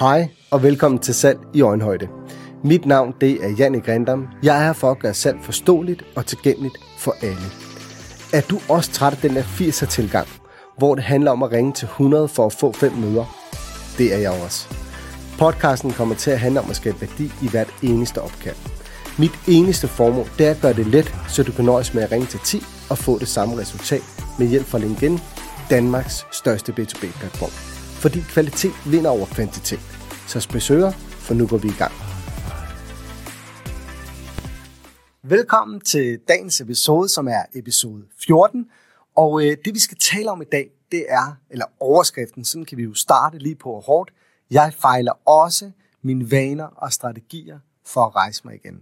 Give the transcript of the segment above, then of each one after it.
Hej og velkommen til Salg i Øjenhøjde. Mit navn det er Janne Grindam. Jeg er her for at gøre salg forståeligt og tilgængeligt for alle. Er du også træt af den der 80'er tilgang, hvor det handler om at ringe til 100 for at få fem møder? Det er jeg også. Podcasten kommer til at handle om at skabe værdi i hvert eneste opkald. Mit eneste formål det er at gøre det let, så du kan nøjes med at ringe til 10 og få det samme resultat med hjælp fra LinkedIn, Danmarks største B2B-platform. Fordi kvalitet vinder over kvantitet. Så spesøger, for nu går vi i gang. Velkommen til dagens episode, som er episode 14. Og øh, det vi skal tale om i dag, det er, eller overskriften, sådan kan vi jo starte lige på hårdt. Jeg fejler også mine vaner og strategier for at rejse mig igen.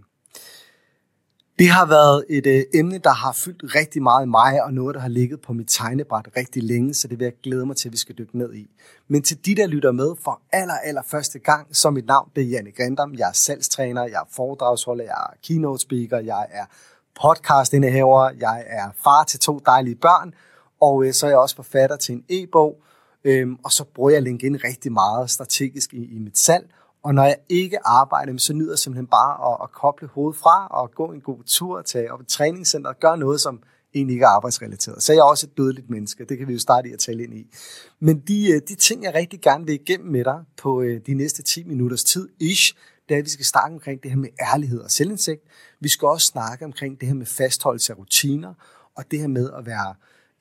Det har været et øh, emne, der har fyldt rigtig meget i mig, og noget, der har ligget på mit tegnebræt rigtig længe, så det vil jeg glæde mig til, at vi skal dykke ned i. Men til de, der lytter med for aller, aller første gang, så mit navn det er Janne Grindam. Jeg er salgstræner, jeg er foredragsholder, jeg er keynote speaker, jeg er podcastindehaver, jeg er far til to dejlige børn, og øh, så er jeg også forfatter til en e-bog, øhm, og så bruger jeg LinkedIn rigtig meget strategisk i, i mit salg, og når jeg ikke arbejder, så nyder jeg simpelthen bare at, at koble hovedet fra og gå en god tur, tage op i træningscenter og gøre noget, som egentlig ikke er arbejdsrelateret. Så er jeg også et dødeligt menneske. Det kan vi jo starte i at tale ind i. Men de, øh, de ting, jeg rigtig gerne vil igennem med dig på øh, de næste 10 minutters tid, ish, det er, at vi skal snakke omkring det her med ærlighed og selvindsigt. Vi skal også snakke omkring det her med fastholdelse af rutiner, og det her med at være,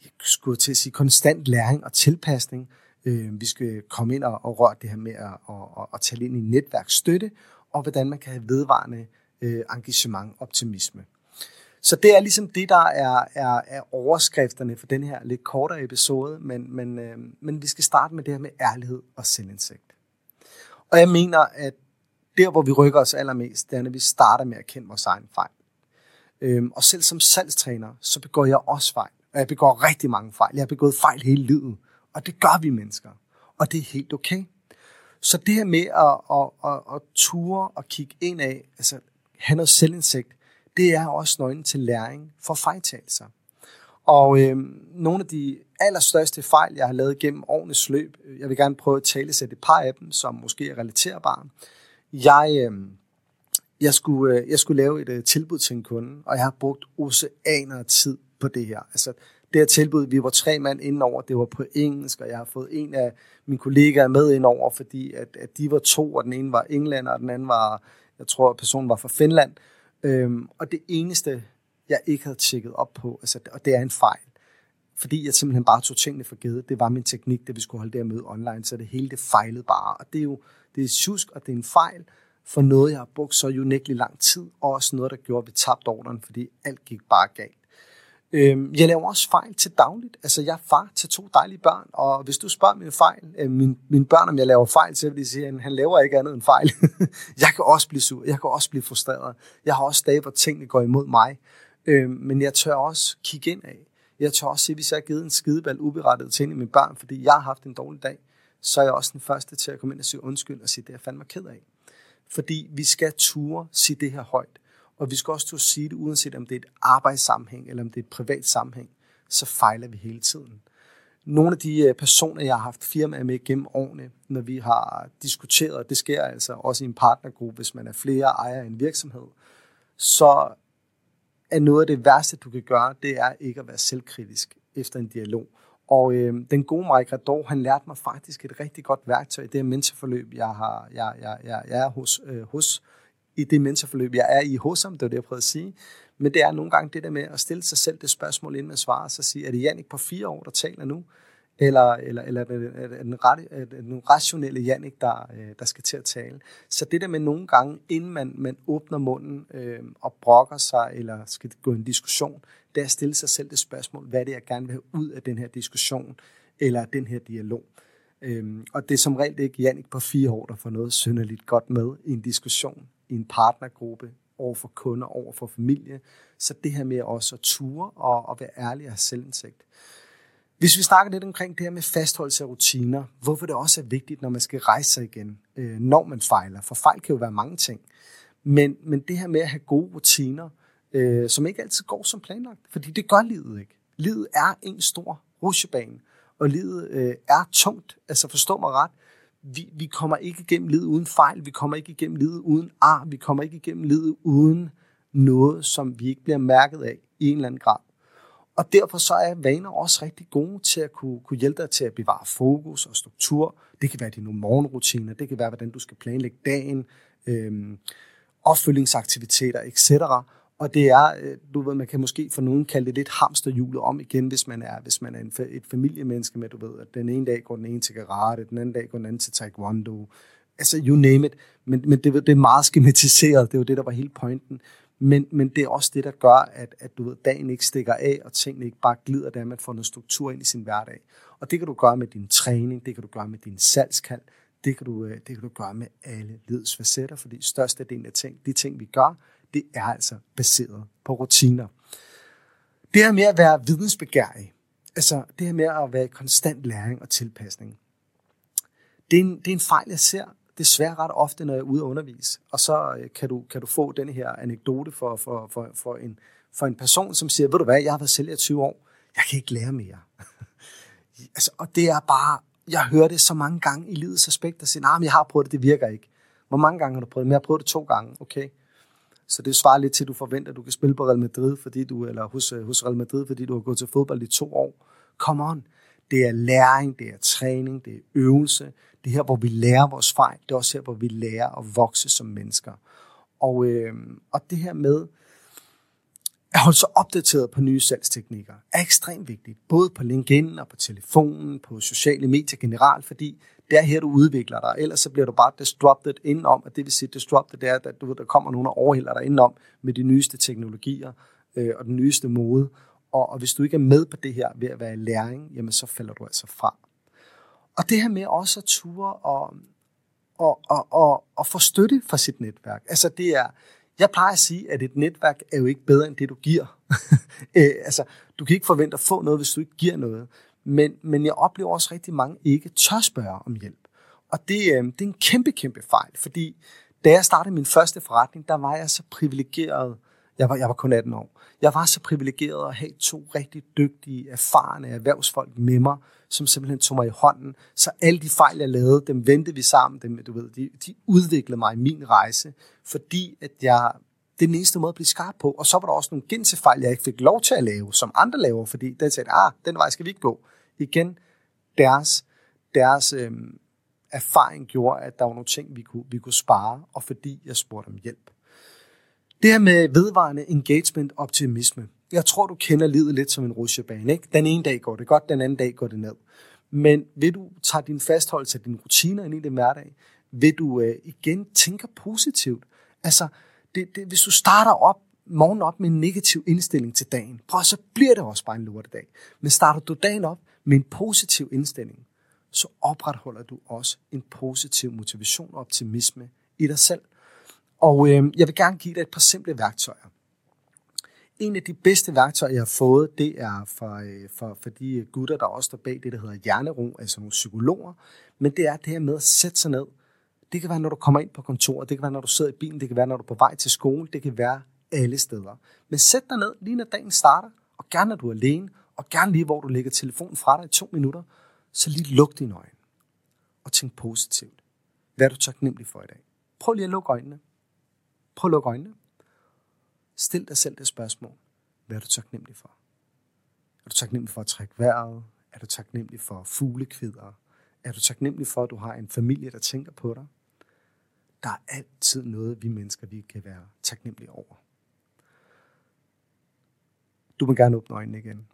jeg skulle til at sige, konstant læring og tilpasning, Øh, vi skal komme ind og, og røre det her med at, og, og, og tale ind i netværksstøtte, og hvordan man kan have vedvarende øh, engagement optimisme. Så det er ligesom det, der er, er, er overskrifterne for den her lidt kortere episode, men, men, øh, men vi skal starte med det her med ærlighed og selvindsigt. Og jeg mener, at der, hvor vi rykker os allermest, det er, når vi starter med at kende vores egen fejl. Øhm, og selv som salgstræner, så begår jeg også fejl. Og jeg begår rigtig mange fejl. Jeg har begået fejl hele livet. Og det gør vi mennesker. Og det er helt okay. Så det her med at, at, at, at ture og kigge ind af, altså have noget selvindsigt, det er også nøglen til læring for fejltagelser. Og øh, nogle af de allerstørste fejl, jeg har lavet gennem årenes løb, øh, jeg vil gerne prøve at tale sætte et par af dem, som måske er relaterbare. Jeg, øh, jeg, skulle, øh, jeg skulle lave et øh, tilbud til en kunde, og jeg har brugt oceaner af tid på det her. Altså, det her tilbud, vi var tre mand indover, det var på engelsk, og jeg har fået en af mine kollegaer med indover, fordi at, at de var to, og den ene var englænder, og den anden var, jeg tror, personen var fra Finland. Øhm, og det eneste, jeg ikke havde tjekket op på, altså, og det er en fejl, fordi jeg simpelthen bare tog tingene for givet. Det var min teknik, da vi skulle holde det her møde online, så det hele det fejlede bare. Og det er jo det er susk, og det er en fejl for noget, jeg har brugt så unikt lang tid, og også noget, der gjorde, at vi tabte ordren, fordi alt gik bare galt. Øh, jeg laver også fejl til dagligt. Altså, jeg er far til to dejlige børn, og hvis du spørger mine fejl, øh, mine, mine børn, om jeg laver fejl, så vil de sige, at han laver ikke andet end fejl. jeg kan også blive sur, jeg kan også blive frustreret. Jeg har også dage, hvor tingene går imod mig. Øhm, men jeg tør også kigge ind af. Jeg tør også sige, hvis jeg har givet en skideball uberettet til en af mine børn, fordi jeg har haft en dårlig dag, så er jeg også den første til at komme ind og sige undskyld og sige, det er jeg fandme ked af. Fordi vi skal ture sige det her højt. Og vi skal også turde sige det, uanset om det er et arbejdssammenhæng, eller om det er et privat sammenhæng, så fejler vi hele tiden. Nogle af de øh, personer, jeg har haft firmaer med gennem årene, når vi har diskuteret, det sker altså også i en partnergruppe, hvis man er flere ejere i en virksomhed, så er noget af det værste, du kan gøre, det er ikke at være selvkritisk efter en dialog. Og øh, den gode Mike Rador, han lærte mig faktisk et rigtig godt værktøj i det her mentorforløb, jeg, har, jeg, jeg, jeg, jeg er hos, øh, hos i det mentorforløb, jeg er i hos ham, det var det, jeg prøvede at sige. Men det er nogle gange det der med at stille sig selv det spørgsmål, inden man svarer, så sige, er det Jannik på fire år, der taler nu? Eller, eller, eller er det den, den rationelle Jannik, der, øh, der skal til at tale? Så det der med nogle gange, inden man, man åbner munden øh, og brokker sig, eller skal gå en diskussion, det er at stille sig selv det spørgsmål, hvad det er, jeg gerne vil have ud af den her diskussion, eller den her dialog. Øhm, og det er som regel ikke Jannik på fire år, der får noget synderligt godt med i en diskussion i en partnergruppe, over for kunder, over for familie. Så det her med også at ture og, og være ærlig og have selvindsigt. Hvis vi snakker lidt omkring det her med fastholdelse af rutiner, hvorfor det også er vigtigt, når man skal rejse sig igen, øh, når man fejler. For fejl kan jo være mange ting. Men, men det her med at have gode rutiner, øh, som ikke altid går som planlagt, fordi det gør livet ikke. Livet er en stor rutsjebane, og livet øh, er tungt. Altså forstå mig ret, vi, vi kommer ikke igennem livet uden fejl, vi kommer ikke igennem livet uden ar, vi kommer ikke igennem livet uden noget, som vi ikke bliver mærket af i en eller anden grad. Og derfor så er vaner også rigtig gode til at kunne, kunne hjælpe dig til at bevare fokus og struktur. Det kan være dine morgenrutiner, det kan være, hvordan du skal planlægge dagen, øhm, opfølgningsaktiviteter, etc. Og det er, øh, du ved, man kan måske for nogen kalde det lidt hamsterhjulet om igen, hvis man er, hvis man er en, et familiemenneske med, du ved, at den ene dag går den ene til karate, den anden dag går den anden til taekwondo, altså you name it. Men, men det, det er meget skematiseret, det er jo det, der var hele pointen. Men, men det er også det, der gør, at, at du ved, dagen ikke stikker af, og tingene ikke bare glider, der man får noget struktur ind i sin hverdag. Og det kan du gøre med din træning, det kan du gøre med din salgskald, det kan du, øh, det kan du gøre med alle livets facetter, fordi størstedelen af ting, de ting, vi gør, det er altså baseret på rutiner. Det her med at være vidensbegærig, altså det her med at være i konstant læring og tilpasning, det er en, det er en fejl, jeg ser desværre ret ofte, når jeg er ude og undervise. Og så øh, kan du, kan du få den her anekdote for, for, for, for, en, for en person, som siger, ved du hvad, jeg har været sælger i 20 år, jeg kan ikke lære mere. altså, og det er bare, jeg hører det så mange gange i livets aspekt, at sige, nej, nah, jeg har prøvet det, det virker ikke. Hvor mange gange har du prøvet det? Men jeg har prøvet det to gange, okay. Så det svarer lidt til, at du forventer, at du kan spille på Real Madrid, fordi du, eller hos, øh, hos Real Madrid, fordi du har gået til fodbold i to år. Come on. Det er læring, det er træning, det er øvelse. Det er her, hvor vi lærer vores fejl. Det er også her, hvor vi lærer at vokse som mennesker. Og, øh, og det her med at holde sig opdateret på nye salgsteknikker er ekstremt vigtigt. Både på LinkedIn og på telefonen, på sociale medier generelt, fordi det er her, du udvikler dig. Ellers så bliver du bare disrupted indenom, og det vil sige, disrupted, det er, at du, der kommer nogen og overhælder dig indenom med de nyeste teknologier øh, og den nyeste mode. Og, og hvis du ikke er med på det her ved at være i læring, jamen så falder du altså fra. Og det her med også at ture og, og, og, og, og få støtte fra sit netværk. Altså det er, jeg plejer at sige, at et netværk er jo ikke bedre end det, du giver. øh, altså, du kan ikke forvente at få noget, hvis du ikke giver noget. Men, men jeg oplever også rigtig mange ikke tør spørge om hjælp. Og det, øh, det er en kæmpe, kæmpe fejl, fordi da jeg startede min første forretning, der var jeg så privilegeret. Jeg var, jeg var kun 18 år. Jeg var så privilegeret at have to rigtig dygtige, erfarne erhvervsfolk med mig, som simpelthen tog mig i hånden. Så alle de fejl, jeg lavede, dem vendte vi sammen. Dem, du ved, de, de udviklede mig i min rejse, fordi at jeg det er den eneste måde at blive skarp på. Og så var der også nogle gensefejl, jeg ikke fik lov til at lave, som andre laver, fordi den sagde, ah, den vej skal vi ikke gå. Igen, deres, deres øhm, erfaring gjorde, at der var nogle ting, vi kunne, vi kunne spare, og fordi jeg spurgte om hjælp. Det her med vedvarende engagement optimisme. Jeg tror, du kender livet lidt som en rutsjebane. Ikke? Den ene dag går det godt, den anden dag går det ned. Men vil du tage din fastholdelse af dine rutiner ind i din hverdag, vil du øh, igen tænke positivt. Altså, det, det, hvis du starter op morgen op med en negativ indstilling til dagen, prøv, så bliver det også bare en lortedag. Men starter du dagen op med en positiv indstilling, så opretholder du også en positiv motivation og optimisme i dig selv. Og øh, jeg vil gerne give dig et par simple værktøjer. En af de bedste værktøjer, jeg har fået, det er for, øh, for, for de gutter, der også står bag det, der hedder hjernero, altså nogle psykologer. Men det er det her med at sætte sig ned. Det kan være, når du kommer ind på kontoret, det kan være, når du sidder i bilen, det kan være, når du er på vej til skole, det kan være alle steder. Men sæt dig ned, lige når dagen starter, og gerne når du er alene, og gerne lige hvor du lægger telefonen fra dig i to minutter, så lige luk dine øjne og tænk positivt. Hvad er du taknemmelig for i dag? Prøv lige at lukke øjnene. Prøv at lukke øjnene. Stil dig selv det spørgsmål. Hvad er du taknemmelig for? Er du taknemmelig for at trække vejret? Er du taknemmelig for fuglekvider? Er du taknemmelig for, at du har en familie, der tænker på dig? Der er altid noget, vi mennesker vi kan være taknemmelige over. Du må gerne åbne øjnene igen.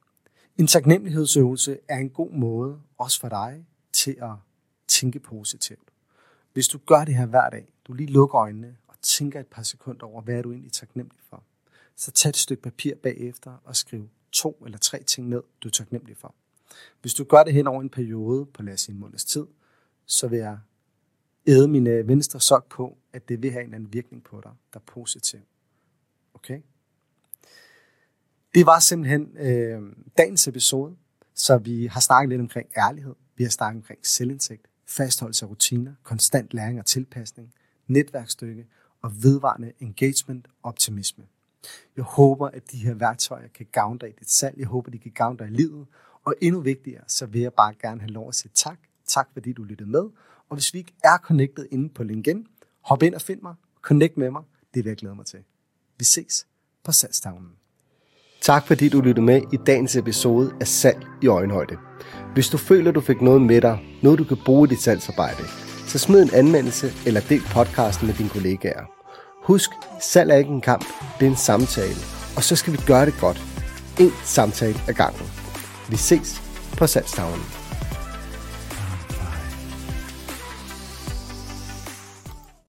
En taknemmelighedsøvelse er en god måde, også for dig, til at tænke positivt. Hvis du gør det her hver dag, du lige lukker øjnene og tænker et par sekunder over, hvad er du egentlig taknemmelig for, så tag et stykke papir bagefter og skriv to eller tre ting ned, du er taknemmelig for. Hvis du gør det hen over en periode på lad os sige en måneds tid, så vil jeg æde min øh, venstre sok på, at det vil have en eller anden virkning på dig, der er positiv. Okay? Det var simpelthen øh, dagens episode, så vi har snakket lidt omkring ærlighed, vi har snakket omkring selvindsigt, fastholdelse af rutiner, konstant læring og tilpasning, netværkstykke og vedvarende engagement og optimisme. Jeg håber, at de her værktøjer kan gavne dig i dit salg. Jeg håber, de kan gavne dig i livet. Og endnu vigtigere, så vil jeg bare gerne have lov at sige tak. Tak fordi du lyttede med og hvis vi ikke er connected inde på LinkedIn, hop ind og find mig, connect med mig. Det vil jeg glæde mig til. Vi ses på salgstavnen. Tak fordi du lyttede med i dagens episode af Salg i Øjenhøjde. Hvis du føler, du fik noget med dig, noget du kan bruge i dit salgsarbejde, så smid en anmeldelse eller del podcasten med dine kollegaer. Husk, salg er ikke en kamp, det er en samtale, og så skal vi gøre det godt. En samtale ad gangen. Vi ses på salgstavnen.